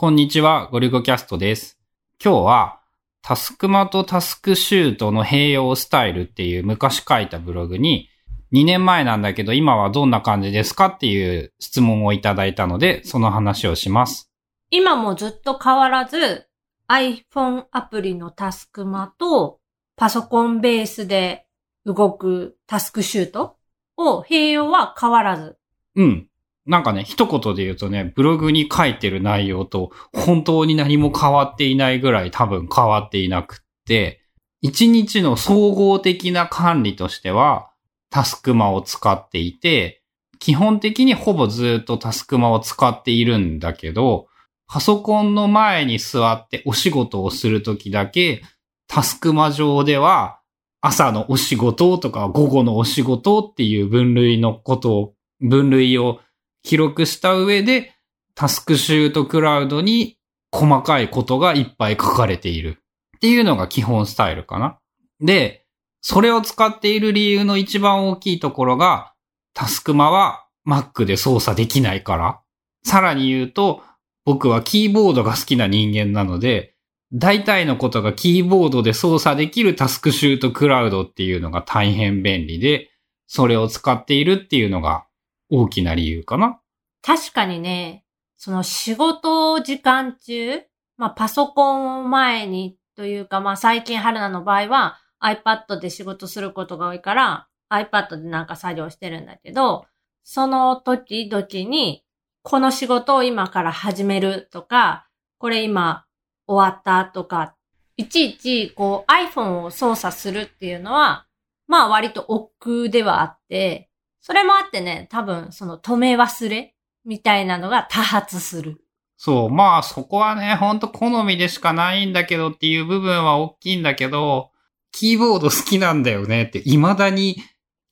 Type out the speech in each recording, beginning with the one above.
こんにちは、ゴリゴキャストです。今日は、タスクマとタスクシュートの併用スタイルっていう昔書いたブログに、2年前なんだけど今はどんな感じですかっていう質問をいただいたので、その話をします。今もずっと変わらず iPhone アプリのタスクマとパソコンベースで動くタスクシュートを併用は変わらず。うん。なんかね、一言で言うとね、ブログに書いてる内容と本当に何も変わっていないぐらい多分変わっていなくって、一日の総合的な管理としては、タスクマを使っていて、基本的にほぼずっとタスクマを使っているんだけど、パソコンの前に座ってお仕事をするときだけ、タスクマ上では、朝のお仕事とか午後のお仕事っていう分類のことを、分類を記録した上で、タスクシュートクラウドに細かいことがいっぱい書かれているっていうのが基本スタイルかな。で、それを使っている理由の一番大きいところが、タスクマは Mac で操作できないから。さらに言うと、僕はキーボードが好きな人間なので、大体のことがキーボードで操作できるタスクシュートクラウドっていうのが大変便利で、それを使っているっていうのが大きな理由かな。確かにね、その仕事時間中、まあパソコンを前にというか、まあ最近春菜の場合は iPad で仕事することが多いから iPad でなんか作業してるんだけど、その時々にこの仕事を今から始めるとか、これ今終わったとか、いちいちこう iPhone を操作するっていうのは、まあ割と億劫ではあって、それもあってね、多分その止め忘れみたいなのが多発する。そう、まあそこはね、ほんと好みでしかないんだけどっていう部分は大きいんだけど、キーボード好きなんだよねって、未だに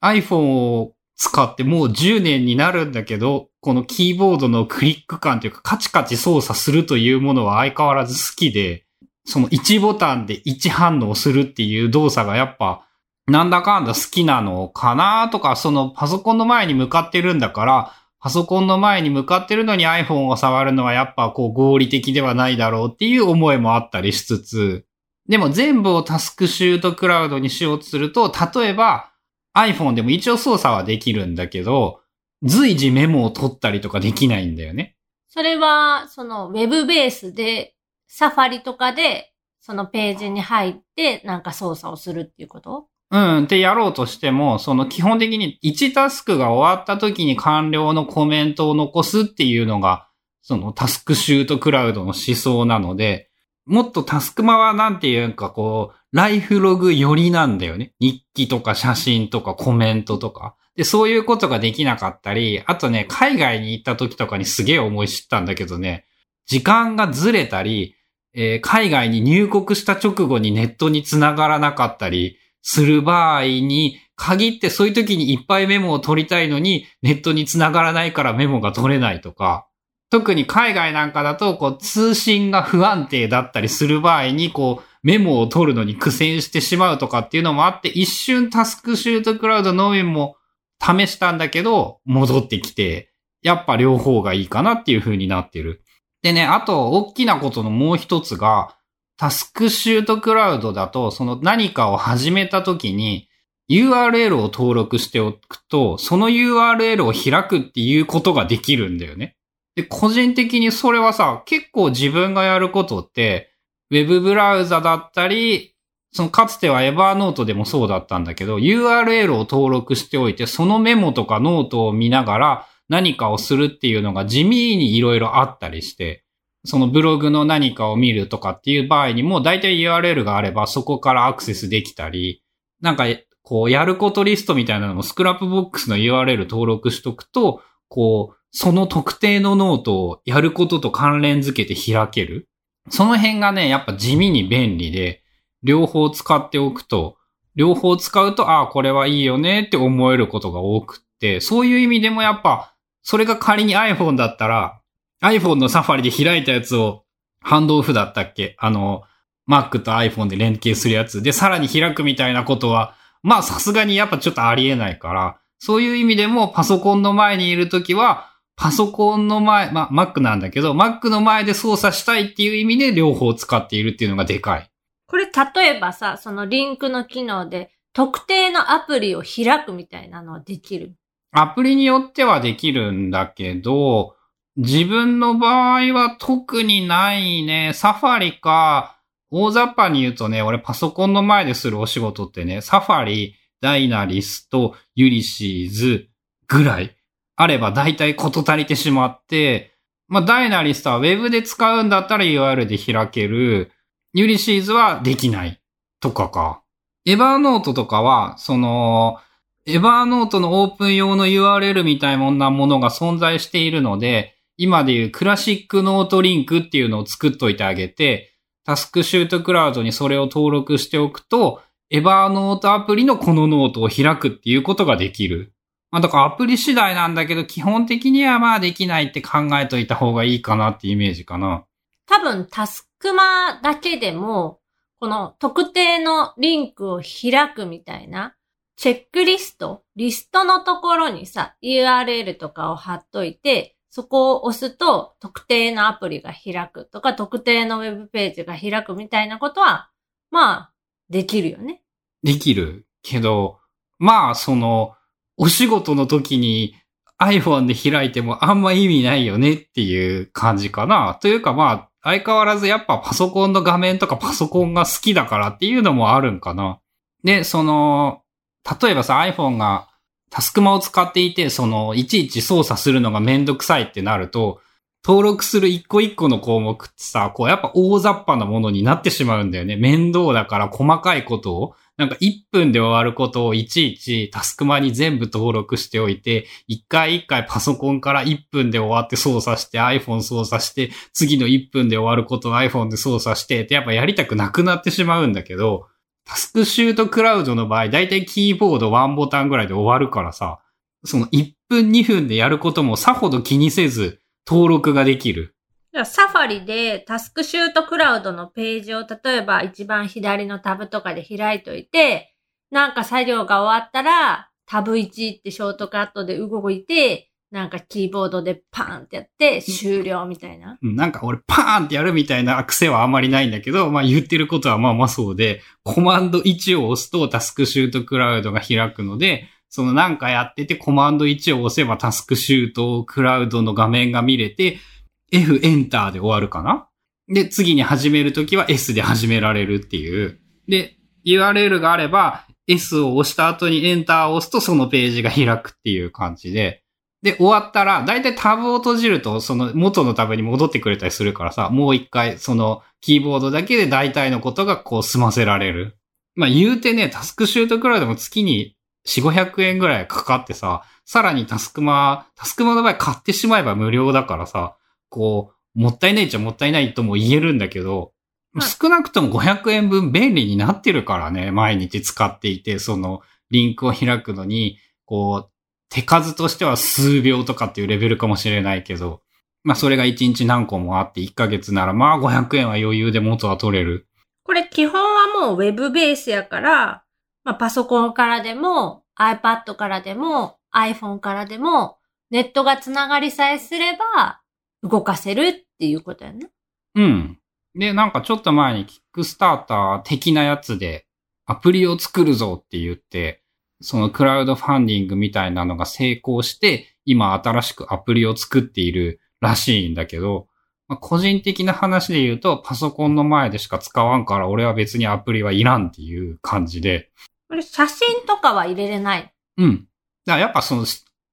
iPhone を使ってもう10年になるんだけど、このキーボードのクリック感というかカチカチ操作するというものは相変わらず好きで、その1ボタンで1反応するっていう動作がやっぱなんだかんだ好きなのかなとか、そのパソコンの前に向かってるんだから、パソコンの前に向かってるのに iPhone を触るのはやっぱこう合理的ではないだろうっていう思いもあったりしつつ、でも全部をタスクシュートクラウドにしようとすると、例えば iPhone でも一応操作はできるんだけど、随時メモを取ったりとかできないんだよね。それは、そのウェブベースで、サファリとかで、そのページに入ってなんか操作をするっていうこと？うん、ってやろうとしても、その基本的に1タスクが終わった時に完了のコメントを残すっていうのが、そのタスクシュートクラウドの思想なので、もっとタスクマはなんていうかこう、ライフログ寄りなんだよね。日記とか写真とかコメントとか。で、そういうことができなかったり、あとね、海外に行った時とかにすげえ思い知ったんだけどね、時間がずれたり、えー海外に入国した直後にネットに繋がらなかったりする場合に限ってそういう時にいっぱいメモを取りたいのにネットに繋がらないからメモが取れないとか、特に海外なんかだとこう通信が不安定だったりする場合にこうメモを取るのに苦戦してしまうとかっていうのもあって一瞬タスクシュートクラウドのみも試したんだけど戻ってきてやっぱ両方がいいかなっていう風になってる。でね、あと、大きなことのもう一つが、タスクシュートクラウドだと、その何かを始めた時に、URL を登録しておくと、その URL を開くっていうことができるんだよね。で、個人的にそれはさ、結構自分がやることって、ウェブブラウザだったり、そのかつてはエバーノートでもそうだったんだけど、URL を登録しておいて、そのメモとかノートを見ながら何かをするっていうのが地味にいろいろあったりして、そのブログの何かを見るとかっていう場合にも、大体 URL があればそこからアクセスできたり、なんか、こう、やることリストみたいなのもスクラップボックスの URL 登録しとくと、こう、その特定のノートをやることと関連づけて開ける。その辺がね、やっぱ地味に便利で、両方使っておくと、両方使うと、ああ、これはいいよねって思えることが多くって、そういう意味でもやっぱ、それが仮に iPhone だったら、iPhone のサファリで開いたやつを、ハンドオフだったっけ？あの、Mac と iPhone で連携するやつ。で、さらに開くみたいなことは、まあさすがにやっぱちょっとありえないから、そういう意味でもパソコンの前にいるときは、パソコンの前、まあ、Mac なんだけど、Mac の前で操作したいっていう意味で両方使っているっていうのがでかい。これ例えばさ、そのリンクの機能で特定のアプリを開くみたいなのはできる？アプリによってはできるんだけど、自分の場合は特にないね。サファリか、大雑把に言うとね、俺パソコンの前でするお仕事ってね、サファリ、ダイナリスト、ユリシーズぐらいあれば大体こと足りてしまって、まあ、ダイナリストは Web で使うんだったら URL で開ける。ユリシーズはできない。とかか。エバーノートとかは、その、エバーノートのオープン用の URL みたいなものが存在しているので、今でいうクラシックノートリンクっていうのを作っといてあげて、タスクシュートクラウドにそれを登録しておくと、エバーノートアプリのこのノートを開くっていうことができる。まあ、だからアプリ次第なんだけど、基本的にはまあできないって考えといた方がいいかなってイメージかな。多分、タスクマだけでも、この特定のリンクを開くみたいな、チェックリスト、リストのところにさ、URL とかを貼っといて、そこを押すと特定のアプリが開くとか、特定のウェブページが開くみたいなことは、まあ、できるよね。できる。けど、まあ、その、お仕事の時に iPhone で開いてもあんま意味ないよねっていう感じかな。というかまあ、相変わらずやっぱパソコンの画面とかパソコンが好きだからっていうのもあるんかな。で、その、例えばさ iPhone がタスクマを使っていて、その、いちいち操作するのがめんどくさいってなると、登録する一個一個の項目ってさ、こうやっぱ大雑把なものになってしまうんだよね。面倒だから細かいことをなんか1分で終わることをいちいちタスクマに全部登録しておいて、一回一回パソコンから1分で終わって操作して iPhone 操作して、次の1分で終わることを iPhone で操作してってやっぱやりたくなくなってしまうんだけど、タスクシュートクラウドの場合、だいたいキーボード1ボタンぐらいで終わるからさ、その1分2分でやることもさほど気にせず登録ができる。サファリでタスクシュートクラウドのページを例えば一番左のタブとかで開いといて、なんか作業が終わったらタブ1ってショートカットで動いて、なんかキーボードでパーンってやって終了みたいな。なんか俺パーンってやるみたいな癖はあんまりないんだけど、まあ言ってることはまあまあそうで、コマンド1を押すとタスクシュートクラウドが開くので、そのなんかやっててコマンド1を押せばタスクシュートクラウドの画面が見れて、F エンターで終わるかな？で、次に始めるときは S で始められるっていう。で、URL があれば S を押した後にエンターを押すとそのページが開くっていう感じで。で、終わったら、だいたいタブを閉じると、その元のタブに戻ってくれたりするからさ、もう一回、そのキーボードだけで大体のことがこう済ませられる。まあ言うてね、タスクシュートくらいでも月に4、500円ぐらいかかってさ、さらにタスクマ、タスクマの場合買ってしまえば無料だからさ、こう、もったいないっちゃもったいないとも言えるんだけど、少なくとも500円分便利になってるからね、毎日使っていて、そのリンクを開くのに、こう、手数としては数秒とかっていうレベルかもしれないけど、まあそれが1日何個もあって1ヶ月ならまあ500円は余裕で元は取れる。これ基本はもうウェブベースやから、まあパソコンからでも iPad からでも iPhone からでもネットがつながりさえすれば動かせるっていうことやね。うん。で、なんかちょっと前にキックスターター的なやつでアプリを作るぞって言って、そのクラウドファンディングみたいなのが成功して、今新しくアプリを作っているらしいんだけど、まあ、個人的な話で言うと、パソコンの前でしか使わんから俺は別にアプリはいらんっていう感じで。これ写真とかは入れれない？うん。だからやっぱその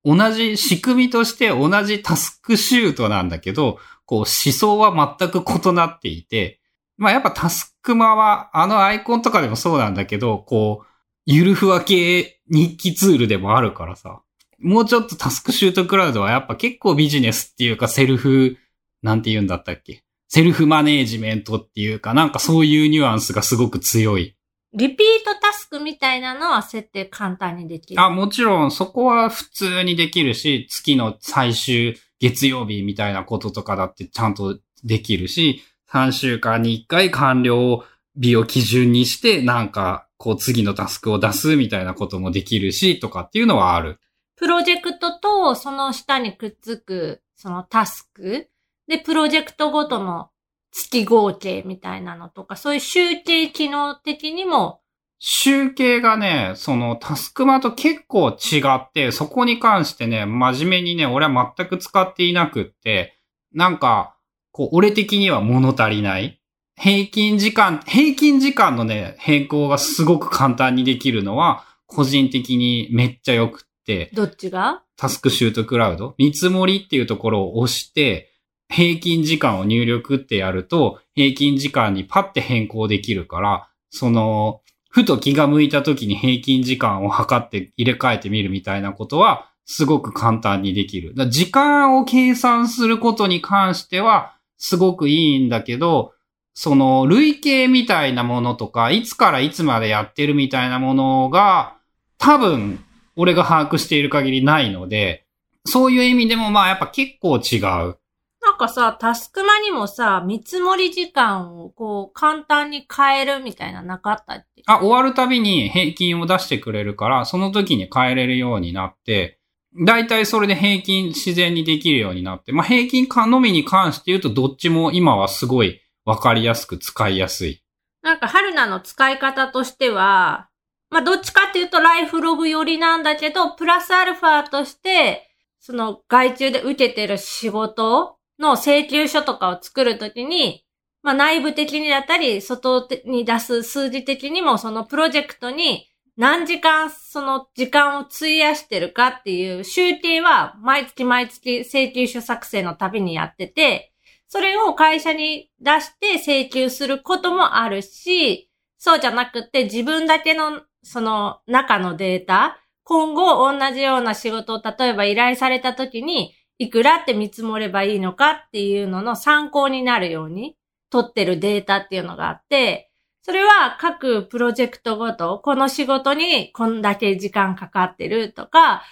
同じ仕組みとして同じタスクシュートなんだけど、こう思想は全く異なっていて、まあやっぱタスクマはあのアイコンとかでもそうなんだけど、こう、ゆるふわ系日記ツールでもあるからさ、もうちょっとタスクシュートクラウドはやっぱ結構ビジネスっていうかセルフ、なんて言うんだったっけ？セルフマネージメントっていうかなんかそういうニュアンスがすごく強い。リピートタスクみたいなのは設定簡単にできる。あ、もちろんそこは普通にできるし、月の最終月曜日みたいなこととかだってちゃんとできるし、3週間に1回完了日を基準にして、なんか、こう次のタスクを出すみたいなこともできるし、とかっていうのはある。プロジェクトとその下にくっつく、そのタスクで、プロジェクトごとの月合計みたいなのとか、そういう集計機能的にも、集計がね、そのタスクマと結構違って、そこに関してね、真面目にね、俺は全く使っていなくって、なんか、こう、俺的には物足りない。平均時間、平均時間のね、変更がすごく簡単にできるのは、個人的にめっちゃ良くって、どっちが？タスクシュートクラウド、見積もりっていうところを押して、平均時間を入力ってやると、平均時間にパッて変更できるから、その、ふと気が向いた時に平均時間を測って入れ替えてみるみたいなことは、すごく簡単にできる。時間を計算することに関しては、すごくいいんだけど、その、累計みたいなものとか、いつからいつまでやってるみたいなものが、多分、俺が把握している限りないので、そういう意味でもまあやっぱ結構違う。なんかさ、タスクマにもさ、見積もり時間をこう、簡単に変えるみたいななかったって。あ、終わるたびに平均を出してくれるから、その時に変えれるようになって、だいたいそれで平均自然にできるようになって、まあ平均かのみに関して言うとどっちも今はすごいわかりやすく使いやすい。なんか、春菜の使い方としては、まあ、どっちかっていうとライフログ寄りなんだけど、プラスアルファとして、その外注で受けてる仕事の請求書とかを作るときに、まあ、内部的にだったり、外に出す数字的にも、そのプロジェクトに何時間その時間を費やしてるかっていう集計は、毎月毎月請求書作成のたびにやってて、それを会社に出して請求することもあるし、そうじゃなくて自分だけのその中のデータ、今後同じような仕事を例えば依頼された時に、いくらって見積もればいいのかっていうのの参考になるように取ってるデータっていうのがあって、それは各プロジェクトごと、この仕事にこんだけ時間かかってるとか、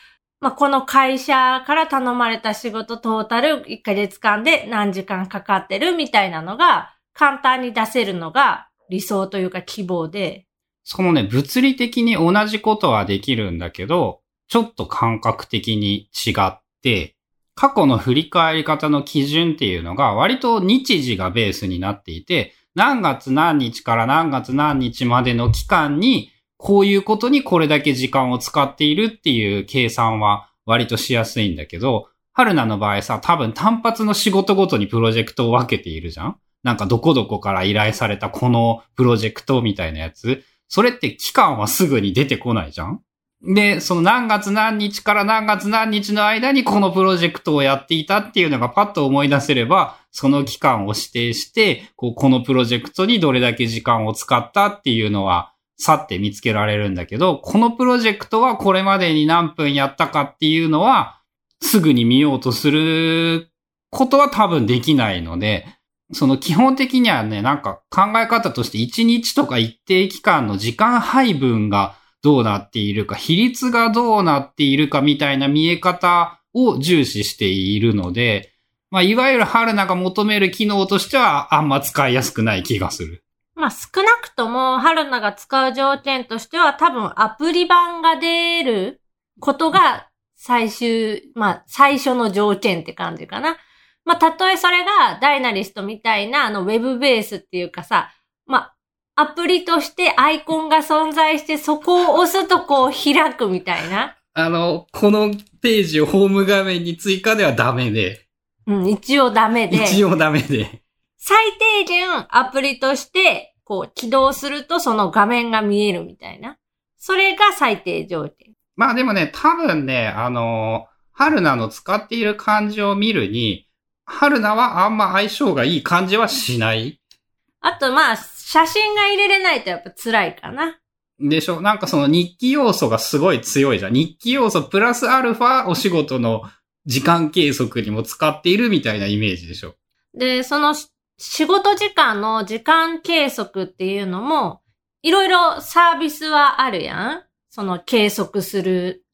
まあ、この会社から頼まれた仕事トータル1ヶ月間で何時間かかってるみたいなのが簡単に出せるのが理想というか希望で。そのね、物理的に同じことはできるんだけど、ちょっと感覚的に違って、過去の振り返り方の基準っていうのが割と日時がベースになっていて、何月何日から何月何日までの期間に、こういうことにこれだけ時間を使っているっていう計算は割としやすいんだけど、春菜の場合さ、多分単発の仕事ごとにプロジェクトを分けているじゃん？なんかどこどこから依頼されたこのプロジェクトみたいなやつ。それって期間はすぐに出てこないじゃん？で、その何月何日から何月何日の間にこのプロジェクトをやっていたっていうのがパッと思い出せれば、その期間を指定して、こうこのプロジェクトにどれだけ時間を使ったっていうのは、さって見つけられるんだけど、このプロジェクトはこれまでに何分やったかっていうのは、すぐに見ようとすることは多分できないので、その基本的にはね、なんか考え方として1日とか一定期間の時間配分がどうなっているか、比率がどうなっているかみたいな見え方を重視しているので、まあ、いわゆる春菜が求める機能としてはあんま使いやすくない気がする。まあ少なくとも春菜が使う条件としては多分アプリ版が出ることが最終、まあ最初の条件って感じかな。まあたとえそれがダイナリストみたいなあのウェブベースっていうかさ、まあアプリとしてアイコンが存在してそこを押すとこう開くみたいな。あの、このページをホーム画面に追加ではダメで、うん、一応ダメで。一応ダメで。最低限アプリとして、こう起動するとその画面が見えるみたいな。それが最低条件。まあでもね、多分ね、あの、春菜の使っている感じを見るに、春菜はあんま相性がいい感じはしない。あとまあ、写真が入れれないとやっぱ辛いかな。でしょ？なんかその日記要素がすごい強いじゃん。日記要素プラスアルファお仕事の時間計測にも使っているみたいなイメージでしょ？で、そのし仕事時間の時間計測っていうのも、いろいろサービスはあるやんその計測する。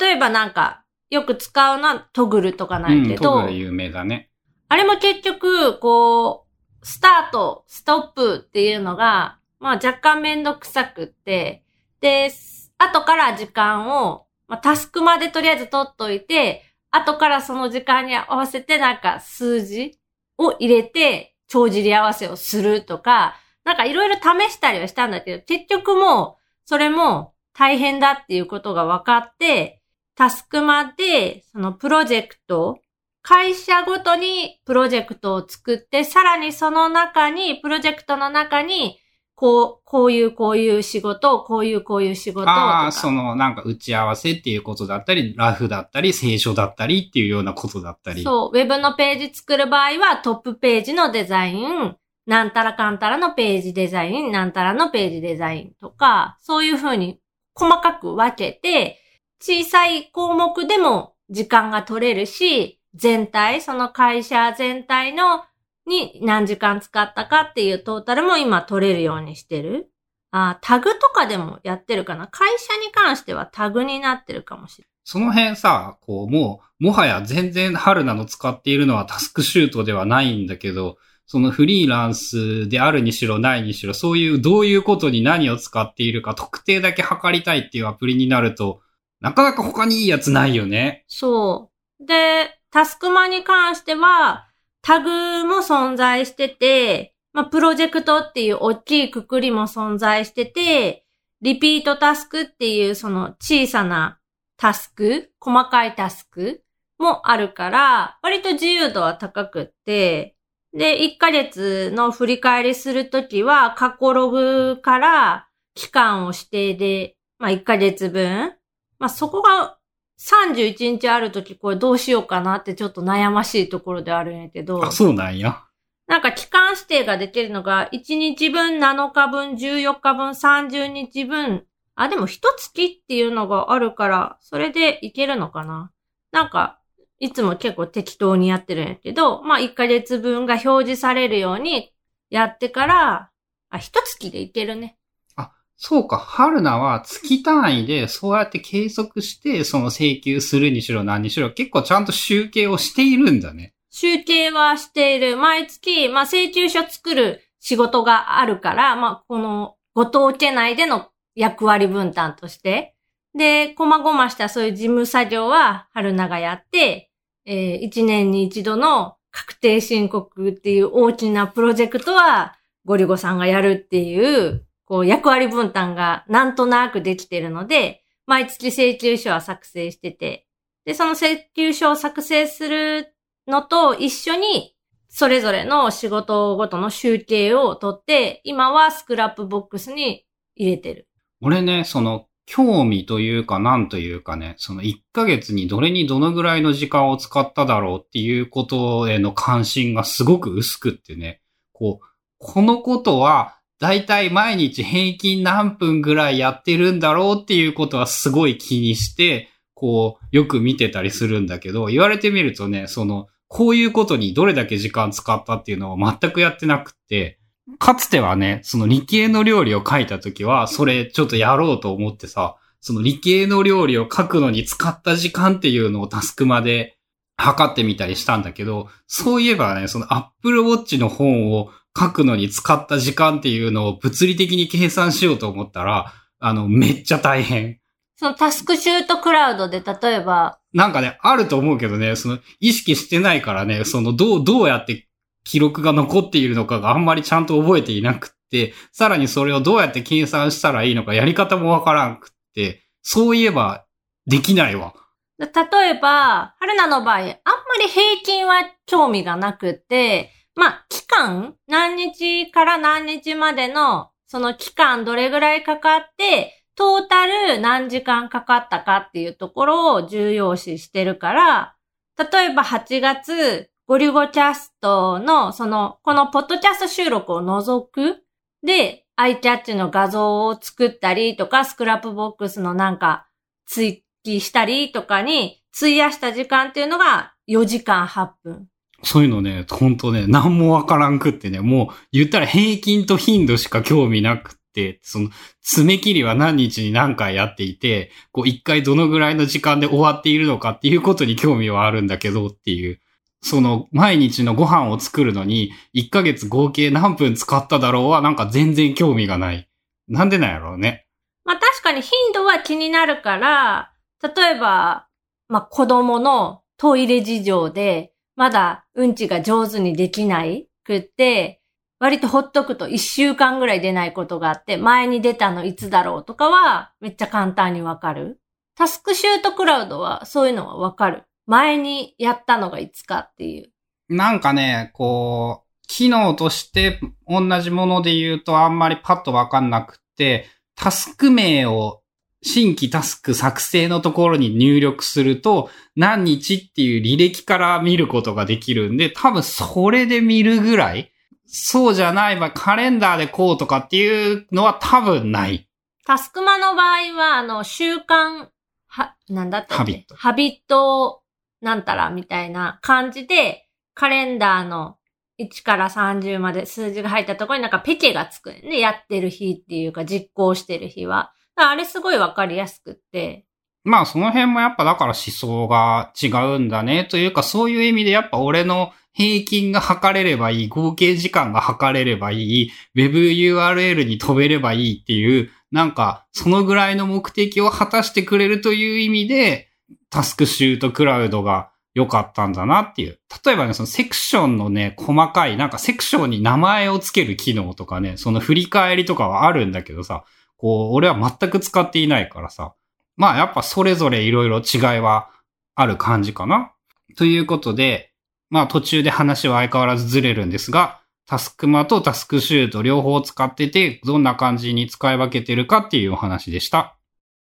例えばなんか、よく使うのはトグルとかないけうん、ど、トグル有名だね。あれも結局、こう、スタート、ストップっていうのが、まあ若干めんどくさくって、で、後から時間をまあ、タスクまでとりあえず取っといて、後からその時間に合わせてなんか数字を入れて、帳尻合わせをするとか、なんかいろいろ試したりはしたんだけど、結局もう、それも大変だっていうことが分かって、タスクマで、そのプロジェクト、会社ごとにプロジェクトを作って、さらにその中に、プロジェクトの中に、こう、こういうこういう仕事、こういうこういう仕事ああ、そのなんか打ち合わせっていうことだったり、ラフだったり、聖書だったりっていうようなことだったり。そう、ウェブのページ作る場合はトップページのデザイン、なんたらかんたらのページデザイン、なんたらのページデザインとか、そういうふうに細かく分けて、小さい項目でも時間が取れるし、全体、その会社全体のに何時間使ったかっていうトータルも今取れるようにしてる。あタグとかでもやってるかな会社に関してはタグになってるかもしれない。その辺さ、こう、もう、もはや全然春菜の使っているのはタスクシュートではないんだけど、そのフリーランスであるにしろないにしろ、そういうどういうことに何を使っているか特定だけ測りたいっていうアプリになると、なかなか他にいいやつないよね。そう。で、タスクマに関しては、タグも存在してて、まあ、プロジェクトっていう大きいくくりも存在してて、リピートタスクっていうその小さなタスク、細かいタスクもあるから、割と自由度は高くって、で、1ヶ月の振り返りするときは、過去ログから期間を指定で、まあ1ヶ月分。まあそこが31日あるときこれどうしようかなってちょっと悩ましいところであるんやけど。あ、そうなんや。なんか期間指定ができるのが、1日分、7日分、14日分、30日分。あ、でも1月っていうのがあるから、それでいけるのかななんか、いつも結構適当にやってるんやけど、まあ1ヶ月分が表示されるようにやってから、あ、1月でいけるね。そうか、春菜は月単位でそうやって計測して、その請求するにしろ何にしろ結構ちゃんと集計をしているんだね。集計はしている。毎月、まあ請求書作る仕事があるから、まあこのご当家内での役割分担として。で、細々したそういう事務作業は春菜がやって、えー、一年に一度の確定申告っていう大きなプロジェクトはゴリゴさんがやるっていうこう、役割分担がなんとなくできてるので、毎月請求書は作成してて、で、その請求書を作成するのと一緒に、それぞれの仕事ごとの集計を取って、今はスクラップボックスに入れてる。俺ね、その、興味というかなんというかね、その1ヶ月にどれにどのぐらいの時間を使っただろうっていうことへの関心がすごく薄くってね、こう、このことはだいたい毎日平均何分ぐらいやってるんだろうっていうことはすごい気にして、こう、よく見てたりするんだけど、言われてみるとね、その、こういうことにどれだけ時間使ったっていうのを全くやってなくて、かつてはね、その理系の料理を書いたときは、それちょっとやろうと思ってさ、その理系の料理を書くのに使った時間っていうのをタスクまで測ってみたりしたんだけど、そういえばね、その Apple Watch の本を書くのに使った時間っていうのを物理的に計算しようと思ったら、あの、めっちゃ大変。そのタスクシュートクラウドで例えば。なんかね、あると思うけどね、その意識してないからね、そのどう、どうやって記録が残っているのかがあんまりちゃんと覚えていなくって、さらにそれをどうやって計算したらいいのかやり方もわからんくって、そういえばできないわ。例えば、春菜の場合、あんまり平均は興味がなくて、まあ、期間何日から何日までの、その期間どれぐらいかかって、トータル何時間かかったかっていうところを重要視してるから、例えば8月、ゴリゴキャストの、その、このポッドキャスト収録を除くで、アイキャッチの画像を作ったりとか、スクラップボックスのなんか、追記したりとかに費やした時間っていうのが4時間8分。そういうのね、ほんとね、何もわからんくってね、もう言ったら平均と頻度しか興味なくって、その、爪切りは何日に何回やっていて、こう一回どのぐらいの時間で終わっているのかっていうことに興味はあるんだけどっていう。その、毎日のご飯を作るのに、1ヶ月合計何分使っただろうは、なんか全然興味がない。なんでなんやろうね。まあ確かに頻度は気になるから、例えば、まあ、子供のトイレ事情で、まだうんちが上手にできないくって、割とほっとくと一週間ぐらい出ないことがあって、前に出たのいつだろうとかは、めっちゃ簡単にわかる。タスクシュートクラウドはそういうのはわかる。前にやったのがいつかっていう。なんかね、こう、機能として同じもので言うとあんまりパッとわかんなくて、タスク名を新規タスク作成のところに入力すると、何日っていう履歴から見ることができるんで、多分それで見るぐらい、そうじゃない場合、カレンダーでこうとかっていうのは多分ない。タスクマの場合は、あの、習慣、は、なんだったっハビット。ハビットなんたらみたいな感じで、カレンダーの1から30まで数字が入ったところになんかペケがつくね。やってる日っていうか実行してる日は。あれすごいわかりやすくって。まあその辺もやっぱだから思想が違うんだねというかそういう意味でやっぱ俺の平均が測れればいい、合計時間が測れればいい、WebURL に飛べればいいっていう、なんかそのぐらいの目的を果たしてくれるという意味で、タスクシュートクラウドが良かったんだなっていう。例えばね、そのセクションのね、細かい、なんかセクションに名前を付ける機能とかね、その振り返りとかはあるんだけどさ、こう、俺は全く使っていないからさ。まあやっぱそれぞれ色々違いはある感じかな。ということで、まあ途中で話は相変わらずずれるんですが、タスクマとタスクシュート両方使ってて、どんな感じに使い分けてるかっていうお話でした。